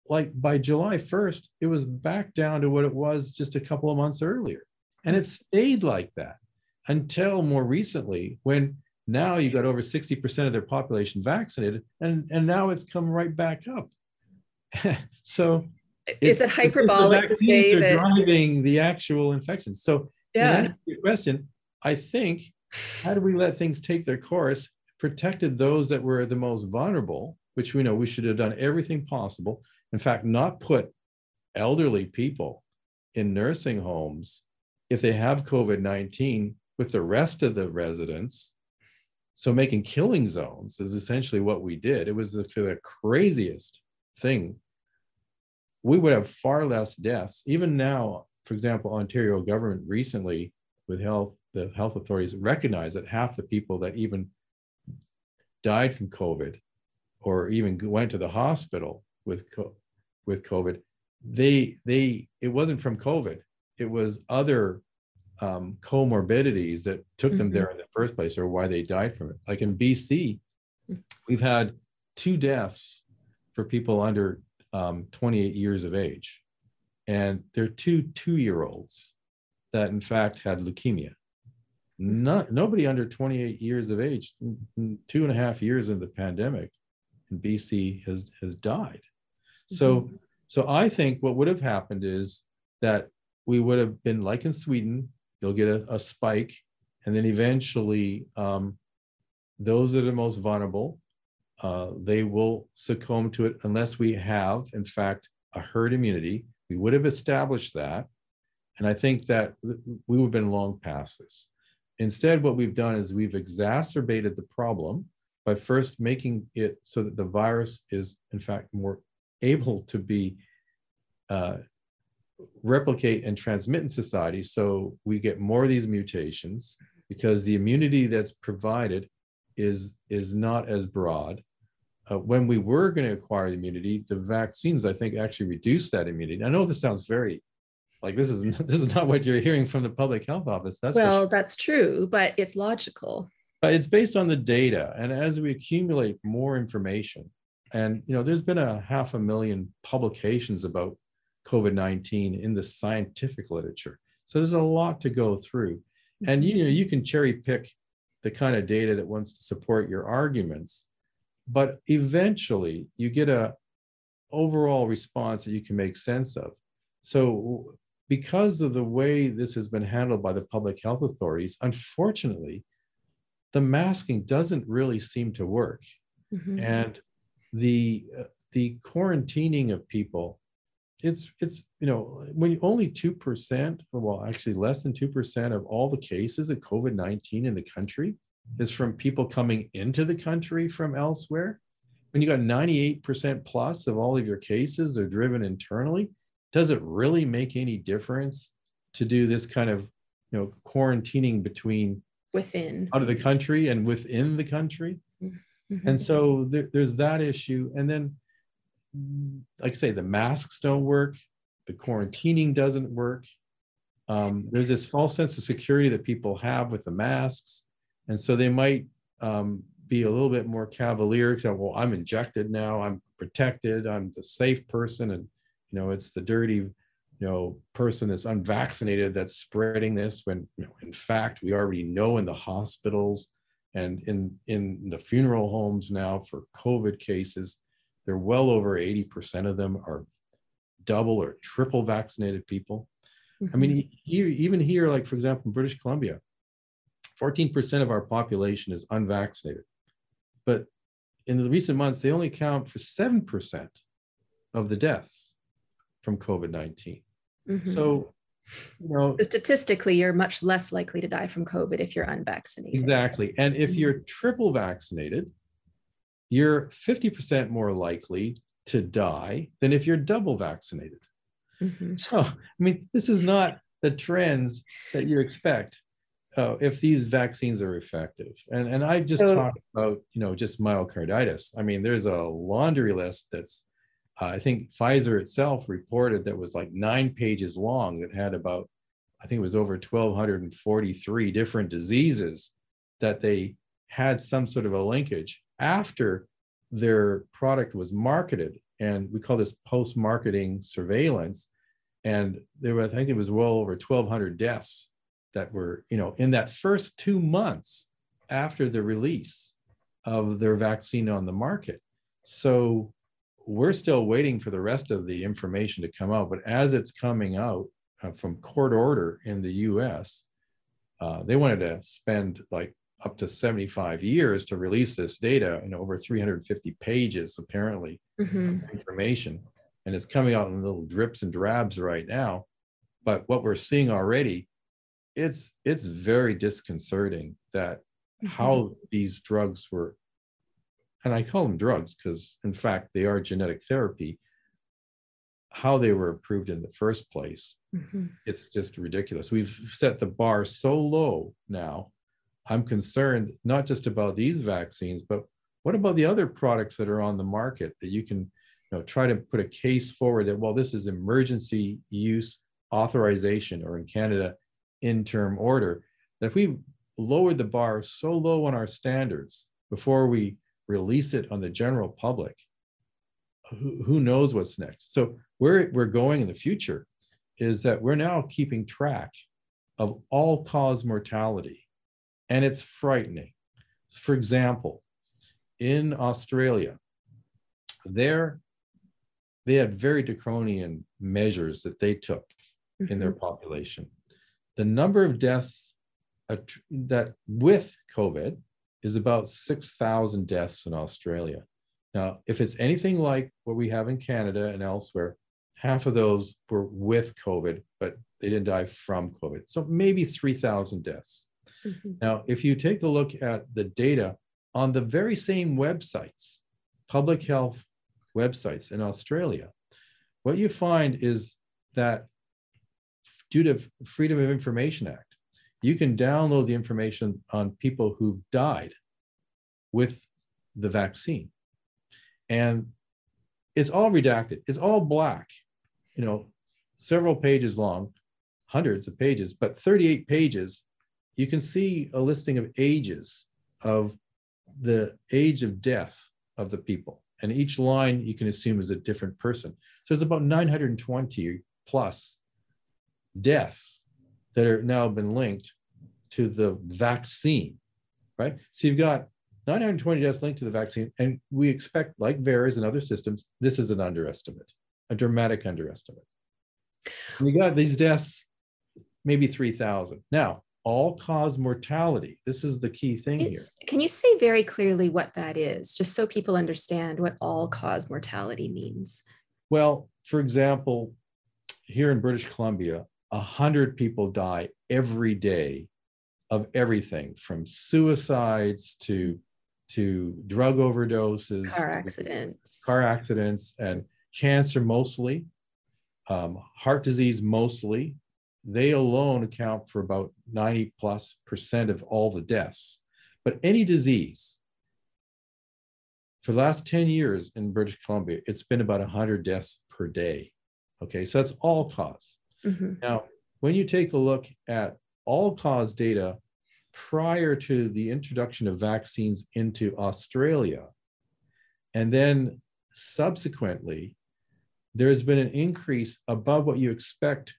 like by July 1st, it was back down to what it was just a couple of months earlier. And it stayed like that until more recently when now you've got over 60% of their population vaccinated, and, and now it's come right back up. so is it hyperbolic to say that driving the actual infections? So yeah, question, I think how do we let things take their course? Protected those that were the most vulnerable, which we know we should have done everything possible. In fact, not put elderly people in nursing homes if they have COVID 19 with the rest of the residents so making killing zones is essentially what we did. It was the, the craziest thing. We would have far less deaths. Even now, for example, Ontario government recently with health, the health authorities recognize that half the people that even died from COVID or even went to the hospital with with COVID, they they it wasn't from COVID. It was other um, comorbidities that took mm-hmm. them there in the first place or why they died from it. Like in BC, mm. we've had two deaths for people under um, 28 years of age. And they're two two year olds that, in fact, had leukemia. Not, nobody under 28 years of age, two and a half years in the pandemic in BC has, has died. So, mm-hmm. so I think what would have happened is that we would have been like in Sweden, you'll get a, a spike, and then eventually um, those that are most vulnerable, uh, they will succumb to it unless we have, in fact, a herd immunity. We would have established that. And I think that we would have been long past this. Instead, what we've done is we've exacerbated the problem by first making it so that the virus is, in fact, more able to be uh, replicate and transmit in society. So we get more of these mutations because the immunity that's provided is is not as broad. Uh, when we were going to acquire immunity, the vaccines, I think, actually reduced that immunity. I know this sounds very like this is this is not what you're hearing from the public health office. That's well, sure. that's true, but it's logical. But it's based on the data, and as we accumulate more information, and you know, there's been a half a million publications about COVID 19 in the scientific literature. So there's a lot to go through. And you know, mm-hmm. you can cherry pick the kind of data that wants to support your arguments, but eventually you get a overall response that you can make sense of. So because of the way this has been handled by the public health authorities, unfortunately, the masking doesn't really seem to work. Mm-hmm. And the uh, the quarantining of people it's it's you know when only 2% well actually less than 2% of all the cases of covid-19 in the country is from people coming into the country from elsewhere when you got 98% plus of all of your cases are driven internally does it really make any difference to do this kind of you know quarantining between within out of the country and within the country mm-hmm. and so there, there's that issue and then like I say, the masks don't work, the quarantining doesn't work. Um, there's this false sense of security that people have with the masks. And so they might um, be a little bit more cavalier say, well, I'm injected now, I'm protected, I'm the safe person. And, you know, it's the dirty, you know, person that's unvaccinated that's spreading this when, you know, in fact, we already know in the hospitals and in, in the funeral homes now for COVID cases, they're well over 80% of them are double or triple vaccinated people. Mm-hmm. I mean, mm-hmm. here, even here, like for example, in British Columbia, 14% of our population is unvaccinated. But in the recent months, they only account for 7% of the deaths from COVID 19. Mm-hmm. So, you know, statistically, you're much less likely to die from COVID if you're unvaccinated. Exactly. And if mm-hmm. you're triple vaccinated, you're 50% more likely to die than if you're double vaccinated. Mm-hmm. So, I mean, this is not the trends that you expect uh, if these vaccines are effective. And, and I just so, talked about, you know, just myocarditis. I mean, there's a laundry list that's, uh, I think Pfizer itself reported that was like nine pages long that had about, I think it was over 1,243 different diseases that they had some sort of a linkage after their product was marketed. And we call this post marketing surveillance. And there were, I think it was well over 1,200 deaths that were, you know, in that first two months after the release of their vaccine on the market. So we're still waiting for the rest of the information to come out. But as it's coming out uh, from court order in the US, uh, they wanted to spend like up to 75 years to release this data in over 350 pages, apparently, mm-hmm. information. And it's coming out in little drips and drabs right now. But what we're seeing already, it's it's very disconcerting that mm-hmm. how these drugs were, and I call them drugs because in fact they are genetic therapy, how they were approved in the first place. Mm-hmm. It's just ridiculous. We've set the bar so low now I'm concerned not just about these vaccines, but what about the other products that are on the market that you can you know, try to put a case forward that, well, this is emergency use authorization, or in Canada, interim order. That if we lowered the bar so low on our standards before we release it on the general public, who, who knows what's next? So where we're going in the future is that we're now keeping track of all cause mortality and it's frightening. For example, in Australia, there they had very draconian measures that they took mm-hmm. in their mm-hmm. population. The number of deaths that with COVID is about 6,000 deaths in Australia. Now, if it's anything like what we have in Canada and elsewhere, half of those were with COVID, but they didn't die from COVID. So maybe 3,000 deaths. Mm-hmm. Now, if you take a look at the data on the very same websites, public health websites in Australia, what you find is that due to Freedom of Information Act, you can download the information on people who've died with the vaccine. And it's all redacted. It's all black, you know, several pages long, hundreds of pages, but 38 pages, you can see a listing of ages of the age of death of the people. And each line you can assume is a different person. So it's about 920 plus deaths that are now been linked to the vaccine, right? So you've got 920 deaths linked to the vaccine, and we expect, like VAERS and other systems, this is an underestimate, a dramatic underestimate. We got these deaths, maybe 3,000. Now, all cause mortality. This is the key thing it's, here. Can you say very clearly what that is, just so people understand what all cause mortality means? Well, for example, here in British Columbia, 100 people die every day of everything from suicides to to drug overdoses car accidents. car accidents and cancer mostly um, heart disease mostly. They alone account for about 90 plus percent of all the deaths. But any disease for the last 10 years in british columbia it's been about 100 deaths per day. Okay so that's all cause mm-hmm. now when you take a look at all cause data prior to the introduction of vaccines into Australia. And then subsequently, there's been an increase above what you expect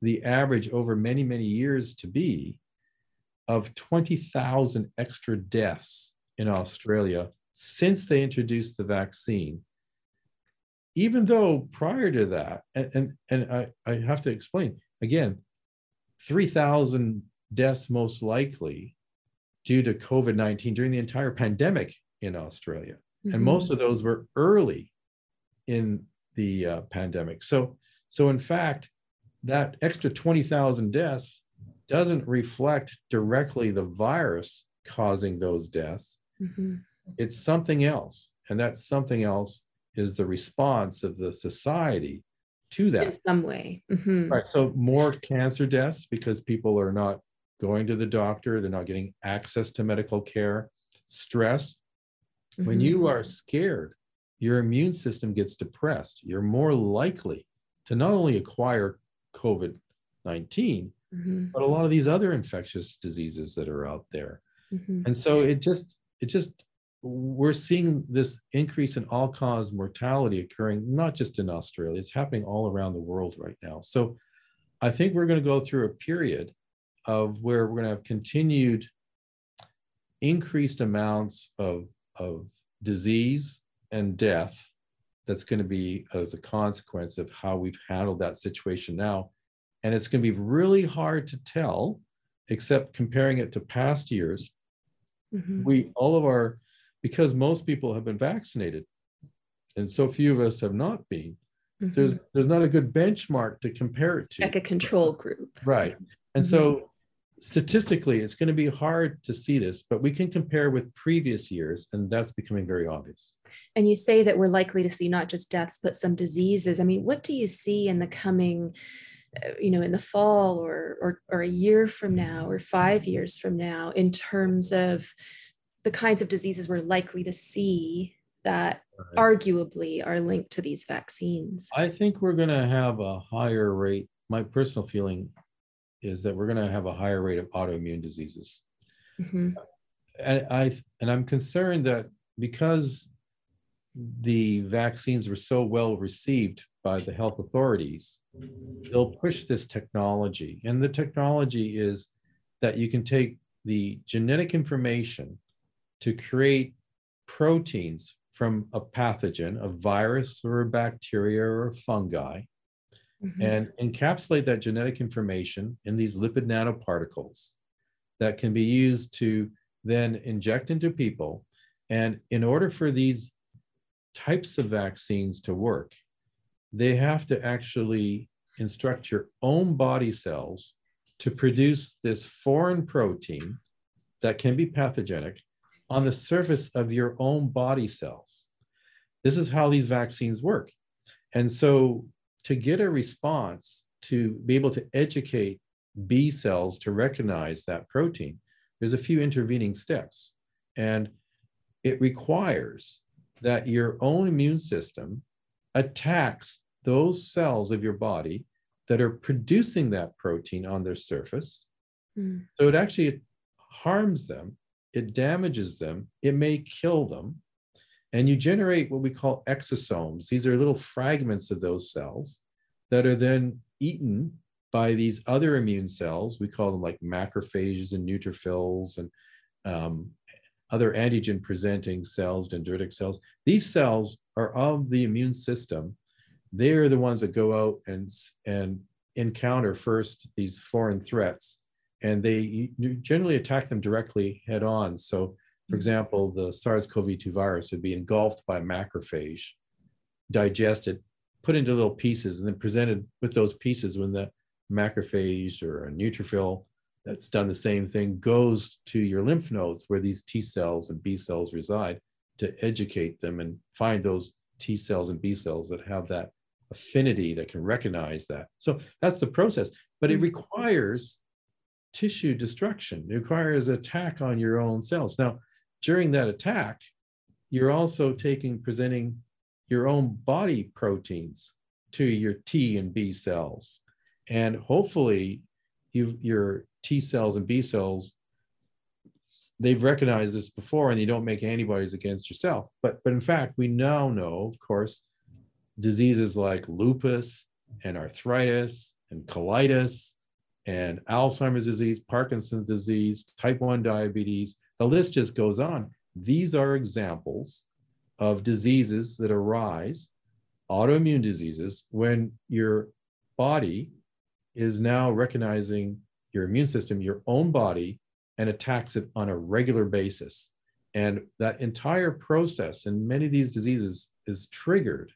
the average over many, many years to be of 20,000 extra deaths in Australia since they introduced the vaccine. Even though prior to that, and, and, and I, I have to explain again, 3,000 deaths most likely due to COVID 19 during the entire pandemic in Australia. Mm-hmm. And most of those were early in the uh, pandemic. So, so in fact, that extra 20,000 deaths doesn't reflect directly the virus causing those deaths. Mm-hmm. It's something else. And that something else is the response of the society to that. In some way. Mm-hmm. Right. So more cancer deaths because people are not going to the doctor, they're not getting access to medical care. Stress. Mm-hmm. When you are scared, your immune system gets depressed. You're more likely to not only acquire COVID 19, mm-hmm. but a lot of these other infectious diseases that are out there. Mm-hmm. And so it just, it just, we're seeing this increase in all cause mortality occurring not just in Australia, it's happening all around the world right now. So I think we're going to go through a period of where we're going to have continued increased amounts of, of disease and death that's going to be as a consequence of how we've handled that situation now. And it's going to be really hard to tell, except comparing it to past years. Mm-hmm. We, all of our, because most people have been vaccinated and so few of us have not been, mm-hmm. there's, there's not a good benchmark to compare it to. Like a control group. Right. And mm-hmm. so statistically, it's going to be hard to see this, but we can compare with previous years, and that's becoming very obvious. And you say that we're likely to see not just deaths, but some diseases. I mean, what do you see in the coming, uh, you know, in the fall or, or, or a year from now or five years from now in terms of the kinds of diseases we're likely to see that right. arguably are linked to these vaccines? I think we're going to have a higher rate. My personal feeling is that we're going to have a higher rate of autoimmune diseases. Mm-hmm. And I and I'm concerned that because the vaccines were so well received by the health authorities, they'll push this technology. And the technology is that you can take the genetic information to create proteins from a pathogen, a virus or a bacteria or a fungi, mm-hmm. and encapsulate that genetic information in these lipid nanoparticles that can be used to then inject into people. And in order for these types of vaccines to work, they have to actually instruct your own body cells to produce this foreign protein that can be pathogenic on the surface of your own body cells. This is how these vaccines work. And so, to get a response, to be able to educate B cells to recognize that protein, there's a few intervening steps. And it requires that your own immune system attacks those cells of your body that are producing that protein on their surface. Mm. So it actually harms them, it damages them, it may kill them. And you generate what we call exosomes. These are little fragments of those cells that are then eaten by these other immune cells. We call them like macrophages and neutrophils and um, other antigen presenting cells, dendritic cells. These cells are of the immune system they're the ones that go out and and encounter first these foreign threats and they generally attack them directly head on so for mm-hmm. example the sars-cov-2 virus would be engulfed by macrophage digested put into little pieces and then presented with those pieces when the macrophage or a neutrophil that's done the same thing goes to your lymph nodes where these T cells and B cells reside to educate them and find those T cells and B cells that have that affinity that can recognize that. So that's the process, but it mm-hmm. requires tissue destruction. It requires attack on your own cells. Now, during that attack, you're also taking, presenting your own body proteins to your T and B cells. And hopefully, you your T cells and B cells, they've recognized this before and you don't make antibodies against yourself. But, but in fact, we now know, of course, diseases like lupus and arthritis and colitis and Alzheimer's disease, Parkinson's disease, type 1 diabetes. The list just goes on. These are examples of diseases that arise, autoimmune diseases, when your body is now recognizing your immune system, your own body, and attacks it on a regular basis. And that entire process in many of these diseases is triggered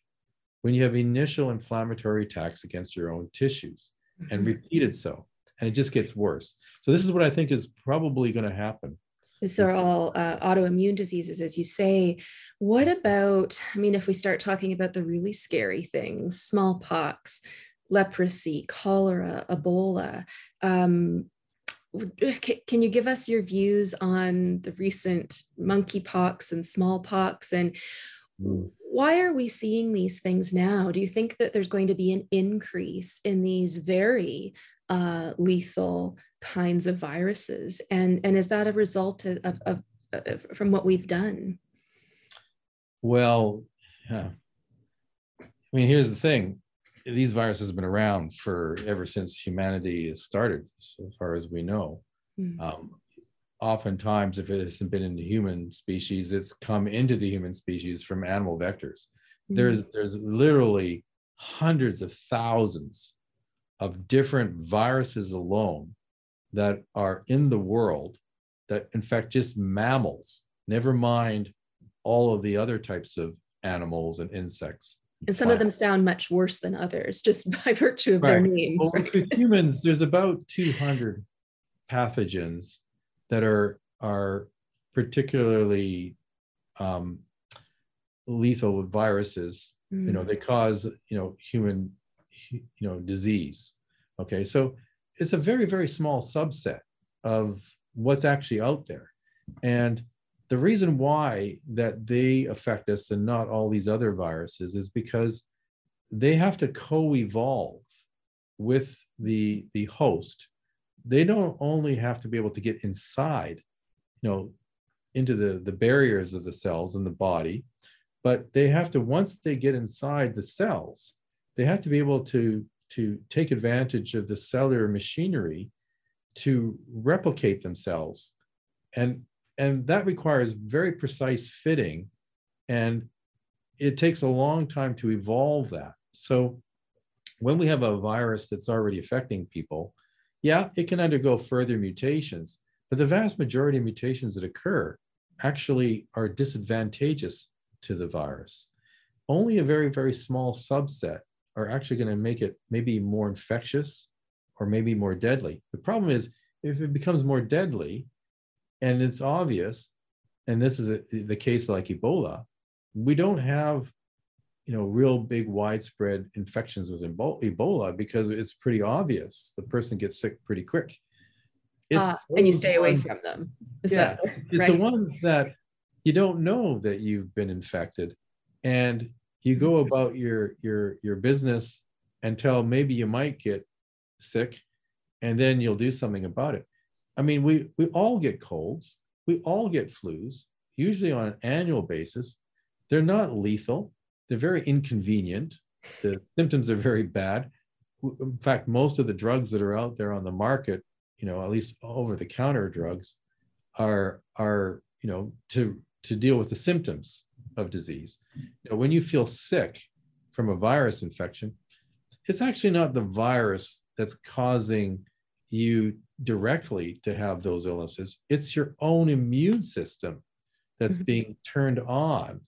when you have initial inflammatory attacks against your own tissues mm-hmm. and repeated so and it just gets worse. So this is what i think is probably going to happen. These are all uh, autoimmune diseases as you say. What about i mean if we start talking about the really scary things smallpox leprosy cholera ebola um, can you give us your views on the recent monkeypox and smallpox? And mm why are we seeing these things now? Do you think that there's going to be an increase in these very uh, lethal kinds of viruses? And, and is that a result of, of, of, of from what we've done? Well, yeah. I mean, here's the thing. These viruses have been around for ever since humanity has started, so far as we know. Mm. Um, oftentimes, if it hasn't been in the human species, it's come into the human species from animal vectors. Mm-hmm. There's there's literally hundreds of thousands of different viruses alone that are in the world that infect just mammals, never mind all of the other types of animals and insects. And some of them sound much worse than others just by virtue of right. their names. Well, right? With humans, there's about 200 pathogens that are are particularly um, lethal with viruses. Mm. You know, mm. they cause you know human you know disease. Okay, so it's a very very small subset of what's actually out there, and the reason why that they affect us and not all these other viruses is because they have to co-evolve with the the host they don't only have to be able to get inside, you know, into the, the barriers of the cells in the body, but they have to, once they get inside the cells, they have to be able to, to take advantage of the cellular machinery to replicate themselves. And, and that requires very precise fitting. And it takes a long time to evolve that. So when we have a virus that's already affecting people, yeah, it can undergo further mutations, but the vast majority of mutations that occur actually are disadvantageous to the virus. Only a very, very small subset are actually going to make it maybe more infectious or maybe more deadly. The problem is if it becomes more deadly, and it's obvious, and this is a, the case like Ebola, we don't have you know real big widespread infections with ebola because it's pretty obvious the person gets sick pretty quick uh, and you stay away from them Is yeah, that, right? it's the ones that you don't know that you've been infected and you go mm-hmm. about your your your business until maybe you might get sick and then you'll do something about it i mean we we all get colds we all get flus usually on an annual basis they're not lethal they're very inconvenient. The symptoms are very bad. In fact, most of the drugs that are out there on the market, you know, at least over the counter drugs, are are you know to to deal with the symptoms of disease. You know, when you feel sick from a virus infection, it's actually not the virus that's causing you directly to have those illnesses. It's your own immune system that's mm-hmm. being turned on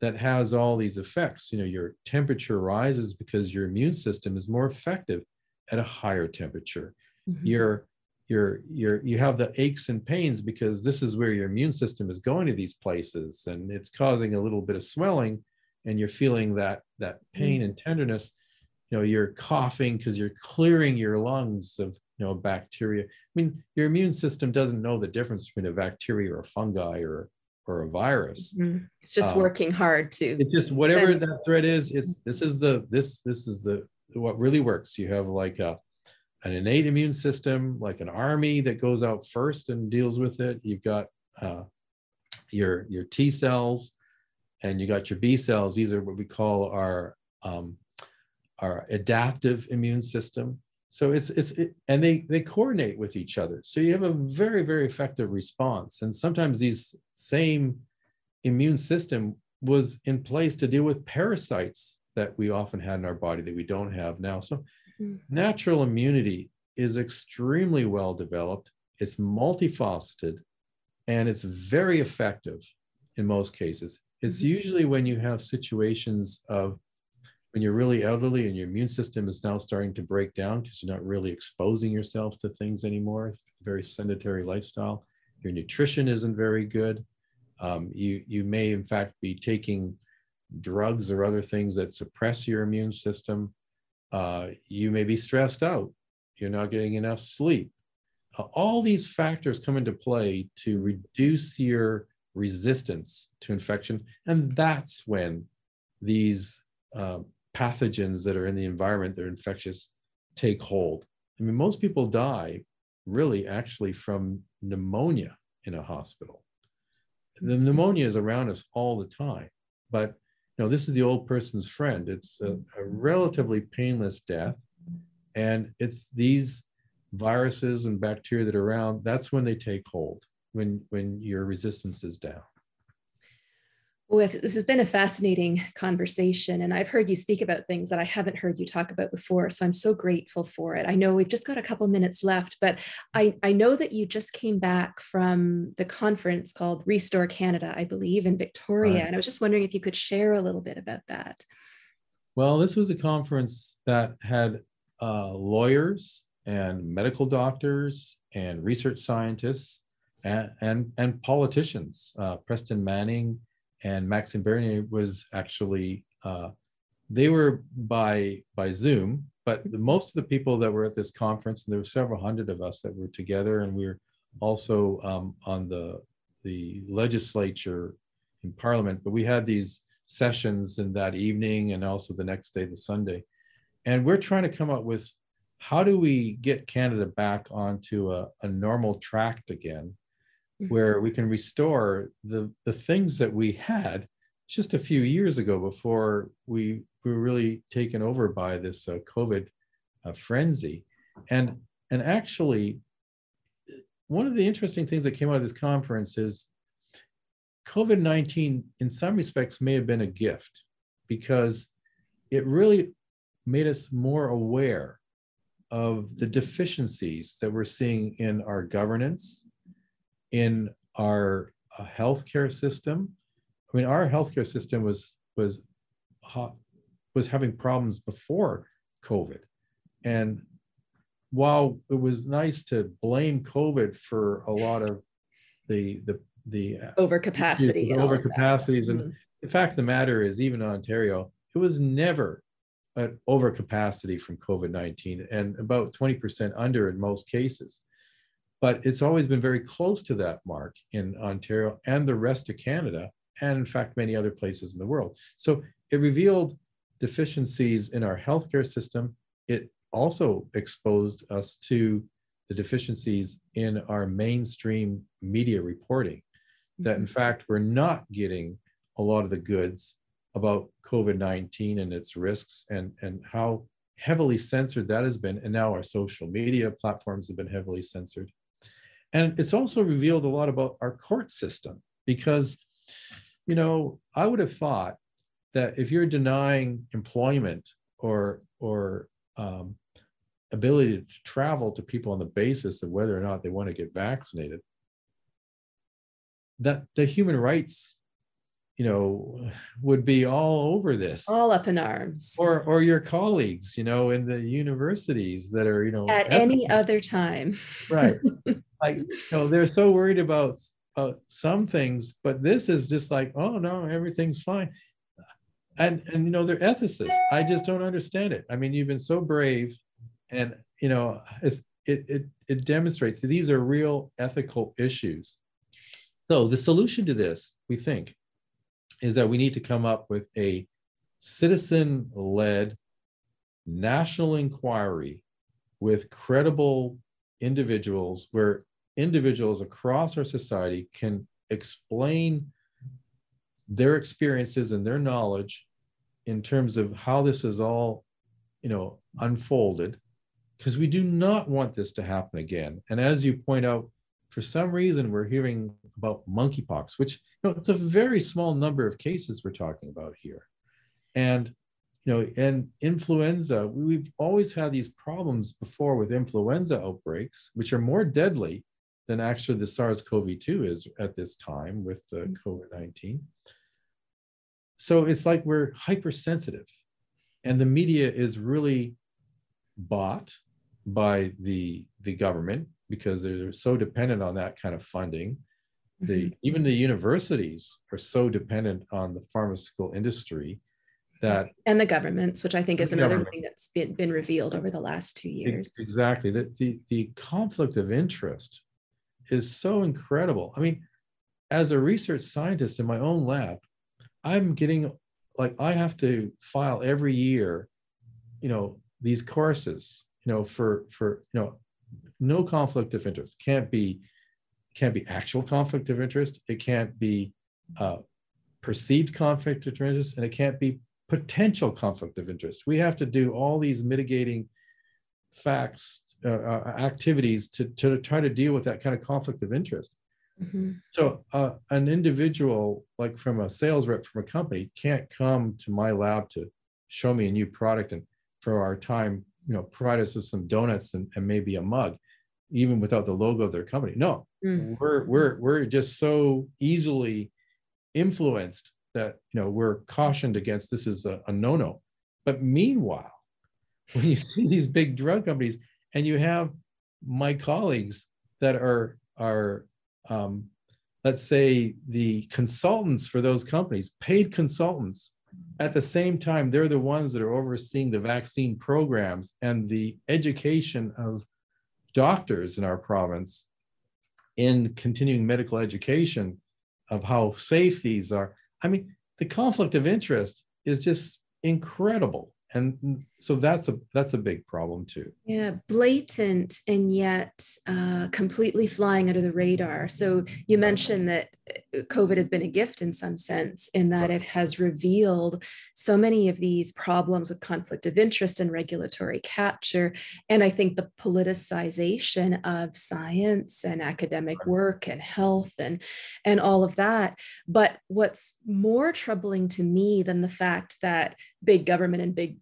that has all these effects. You know, your temperature rises because your immune system is more effective at a higher temperature. Mm-hmm. Your your your you're you have the aches and pains because this is where your immune system is going to these places and it's causing a little bit of swelling and you're feeling that that pain mm-hmm. and tenderness you know you're coughing because you're clearing your lungs of you know bacteria i mean your immune system doesn't know the difference between a bacteria or a fungi or or a virus. Mm-hmm. It's just um, working hard to. It's just whatever that threat is. It's this is the this this is the what really works. You have like a an innate immune system, like an army that goes out first and deals with it. You've got uh, your your T cells, and you got your B cells. These are what we call our um, our adaptive immune system. So it's it's it, and they they coordinate with each other. So you have a very very effective response. And sometimes these same immune system was in place to deal with parasites that we often had in our body that we don't have now. So mm-hmm. natural immunity is extremely well developed. It's multifaceted and it's very effective in most cases. It's mm-hmm. usually when you have situations of when you're really elderly and your immune system is now starting to break down because you're not really exposing yourself to things anymore. It's a very sedentary lifestyle. Your nutrition isn't very good. Um, you, you may, in fact, be taking drugs or other things that suppress your immune system. Uh, you may be stressed out. You're not getting enough sleep. Uh, all these factors come into play to reduce your resistance to infection. And that's when these uh, pathogens that are in the environment that are infectious take hold. I mean, most people die really actually from pneumonia in a hospital. The mm-hmm. pneumonia is around us all the time, but know, this is the old person's friend. It's a, mm. a relatively painless death, and it's these viruses and bacteria that are around. That's when they take hold. When when your resistance is down. Well, this has been a fascinating conversation, and I've heard you speak about things that I haven't heard you talk about before. So I'm so grateful for it. I know we've just got a couple minutes left, but I, I know that you just came back from the conference called Restore Canada, I believe, in Victoria. Right. And I was just wondering if you could share a little bit about that. Well, this was a conference that had uh, lawyers and medical doctors and research scientists and, and, and politicians. Uh, Preston Manning and Maxime Bernier was actually uh, they were by by Zoom, but the, most of the people that were at this conference, and there were several hundred of us that were together, and we were also um, on the the legislature in Parliament. But we had these sessions in that evening, and also the next day, the Sunday, and we're trying to come up with how do we get Canada back onto a, a normal track again. Where we can restore the the things that we had just a few years ago before we, we were really taken over by this uh, COVID uh, frenzy. And, and actually, one of the interesting things that came out of this conference is COVID 19, in some respects, may have been a gift because it really made us more aware of the deficiencies that we're seeing in our governance, in our uh, healthcare system. I mean, our healthcare system was was hot, was having problems before COVID, and while it was nice to blame COVID for a lot of the the the overcapacity, overcapacities, and mm-hmm. the fact of the matter is, even in Ontario, it was never an overcapacity from COVID nineteen, and about twenty percent under in most cases. But it's always been very close to that mark in Ontario and the rest of Canada, and in fact many other places in the world. So it revealed deficiencies in our healthcare system. It also exposed us to the deficiencies in our mainstream media reporting, that in mm-hmm. fact we're not getting a lot of the goods about COVID 19 and its risks and, and how heavily censored that has been. And now our social media platforms have been heavily censored. And it's also revealed a lot about our court system because, you know, I would have thought that if you're denying employment or or um, ability to travel to people on the basis of whether or not they want to get vaccinated, that the human rights you know would be all over this. All up in arms. Or or your colleagues you know in the universities that are you know at any other time. Right. Like you know they're so worried about uh, some things but this is just like oh no everything's fine. And and you know they're ethicists. I just don't understand it. I mean you've been so brave and you know it it it demonstrates that these are real ethical issues. So the solution to this we think is that we need to come up with a citizen led national inquiry with credible individuals where individuals across our society can explain their experiences and their knowledge in terms of how this is all you know unfolded because we do not want this to happen again. And as you point out for some reason we're hearing about monkeypox which you know, it's a very small number of cases we're talking about here. And you know, and influenza, we've always had these problems before with influenza outbreaks, which are more deadly than actually the SARS-CoV-2 is at this time with the mm-hmm. COVID-19. So it's like we're hypersensitive, and the media is really bought by the the government because they're so dependent on that kind of funding the mm-hmm. even the universities are so dependent on the pharmaceutical industry that and the governments which i think is another thing that's been, been revealed over the last two years. exactly. The, the the conflict of interest is so incredible. I mean as a research scientist in my own lab i'm getting like i have to file every year you know these courses you know for for you know no conflict of interest. Can't be can't be actual conflict of interest. It can't be uh, perceived conflict of interest, and it can't be potential conflict of interest. We have to do all these mitigating facts, uh, uh, activities to, to try to deal with that kind of conflict of interest. Mm-hmm. So, uh, an individual, like from a sales rep from a company, can't come to my lab to show me a new product and for our time, you know, provide us with some donuts and, and maybe a mug even without the logo of their company. No, mm. we're we're we're just so easily influenced that you know we're cautioned against this is a, a no-no. But meanwhile, when you see these big drug companies and you have my colleagues that are are um, let's say the consultants for those companies, paid consultants, at the same time, they're the ones that are overseeing the vaccine programs and the education of doctors in our province in continuing medical education of how safe these are. I mean, the conflict of interest is just incredible and so that's a that's a big problem too. Yeah blatant and yet uh, completely flying under the radar. So you mentioned that uh, covid has been a gift in some sense in that it has revealed so many of these problems with conflict of interest and regulatory capture. And i think the politicization of science and academic work and health and and all of that. But what's more troubling to me than the fact that big government and big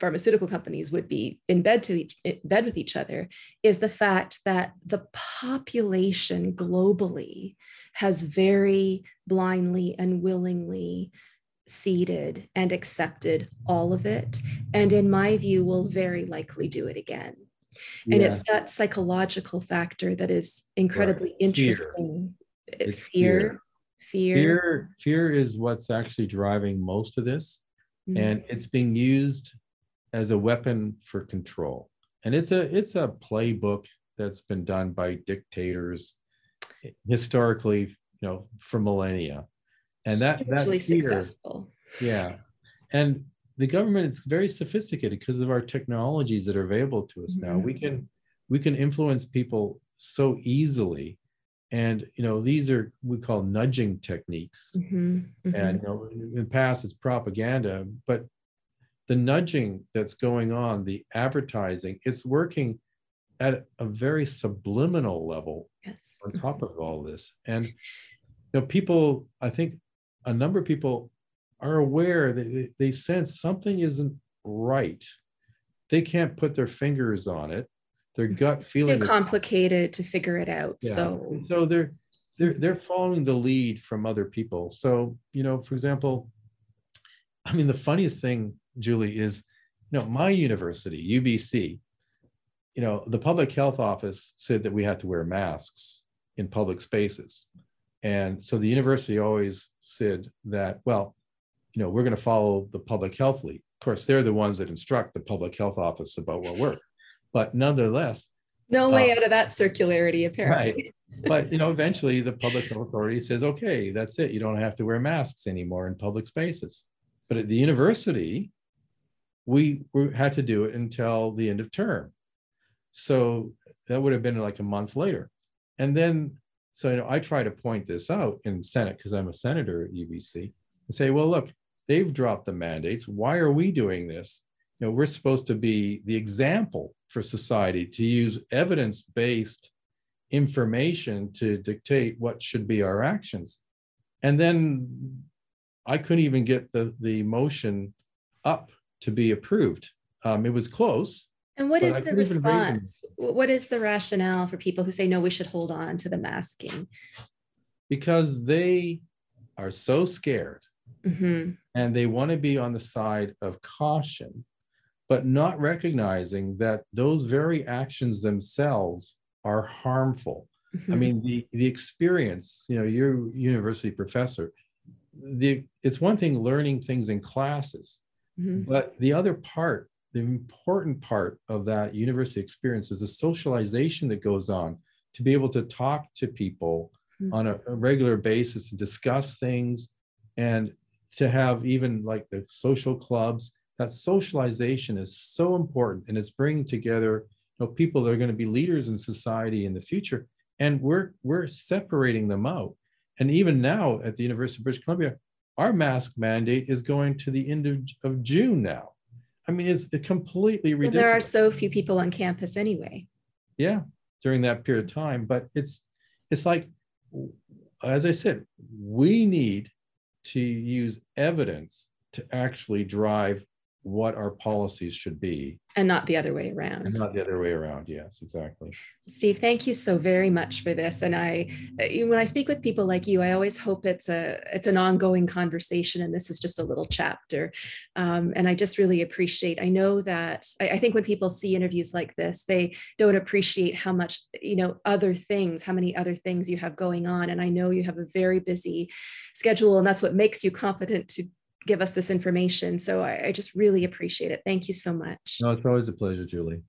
pharmaceutical companies would be in bed to each bed with each other is the fact that the population globally has very blindly and willingly ceded and accepted all of it and in my view will very likely do it again and yeah. it's that psychological factor that is incredibly right. interesting It's fear. Fear. Fear, fear is what's actually driving most of this. Mm-hmm. And it's being used as a weapon for control. And it's a it's a playbook that's been done by dictators historically, you know, for millennia. And that that's successful. Yeah. And the government is very sophisticated because of our technologies that are available to us mm-hmm. now. We can we can influence people so easily and you know these are we call nudging techniques mm-hmm, mm-hmm. and you know in the past it's propaganda but the nudging that's going on the advertising it's working at a very subliminal level yes. on top mm-hmm. of all this and you know people i think a number of people are aware that they, they sense something isn't right they can't put their fingers on it their mm-hmm. gut feeling too complicated to figure it out. Yeah. So so they're they're they're following the lead from other people. So you know, for example, I mean, the funniest thing, Julie, is you know my university, UBC. You know, the public health office said that we had to wear masks in public spaces, and so the university always said that well, you know, we're going to follow the public health lead. Of course, they're the ones that instruct the public health office about what works but nonetheless no way uh, out of that circularity apparently right. but you know eventually the public health authority says okay that's it you don't have to wear masks anymore in public spaces but at the university we, had to do it until the end of term. So that would have been like a month later. And then so you know i try to point this out in senate because i'm a senator at ubc and say well look they've dropped the mandates. Why are we doing this? You know we're supposed to be the example for society to use evidence-based information to dictate what should be our actions. And then i couldn't even get the the motion up to be approved um, it was close and what is the response what is the rationale for people who say no we should hold on to the masking because they are so scared mm-hmm. and they want to be on the side of caution but not recognizing that those very actions themselves are harmful. Mm-hmm. I mean, the the experience, you know, you're university professor. The it's one thing learning things in classes, mm-hmm. but the other part, the important part of that university experience is the socialization that goes on to be able to talk to people mm-hmm. on a, a regular basis and discuss things and to have even like the social clubs that socialization is so important and it's bringing together you know, people that are going to be leaders in society in the future and we're we're separating them out and even now at the university of british columbia our mask mandate is going to the end of, of june now. I mean it's completely ridiculous well, there are so few people on campus anyway. Yeah during that period of time but it's it's like as i said we need to use evidence to actually drive what our policies should be. And not the other way around. And not the other way around. Yes exactly. Steve thank you so very much for this. And i when i speak with people like you i always hope it's a it's an ongoing conversation and this is just a little chapter. Um, and i just really appreciate i know that I, I think when people see interviews like this they don't appreciate how much you know other things how many other things you have going on. And i know you have a very busy schedule and that's what makes you competent to give us this information. So I, I, just really appreciate it. Thank you so much. No, it's always a pleasure, Julie.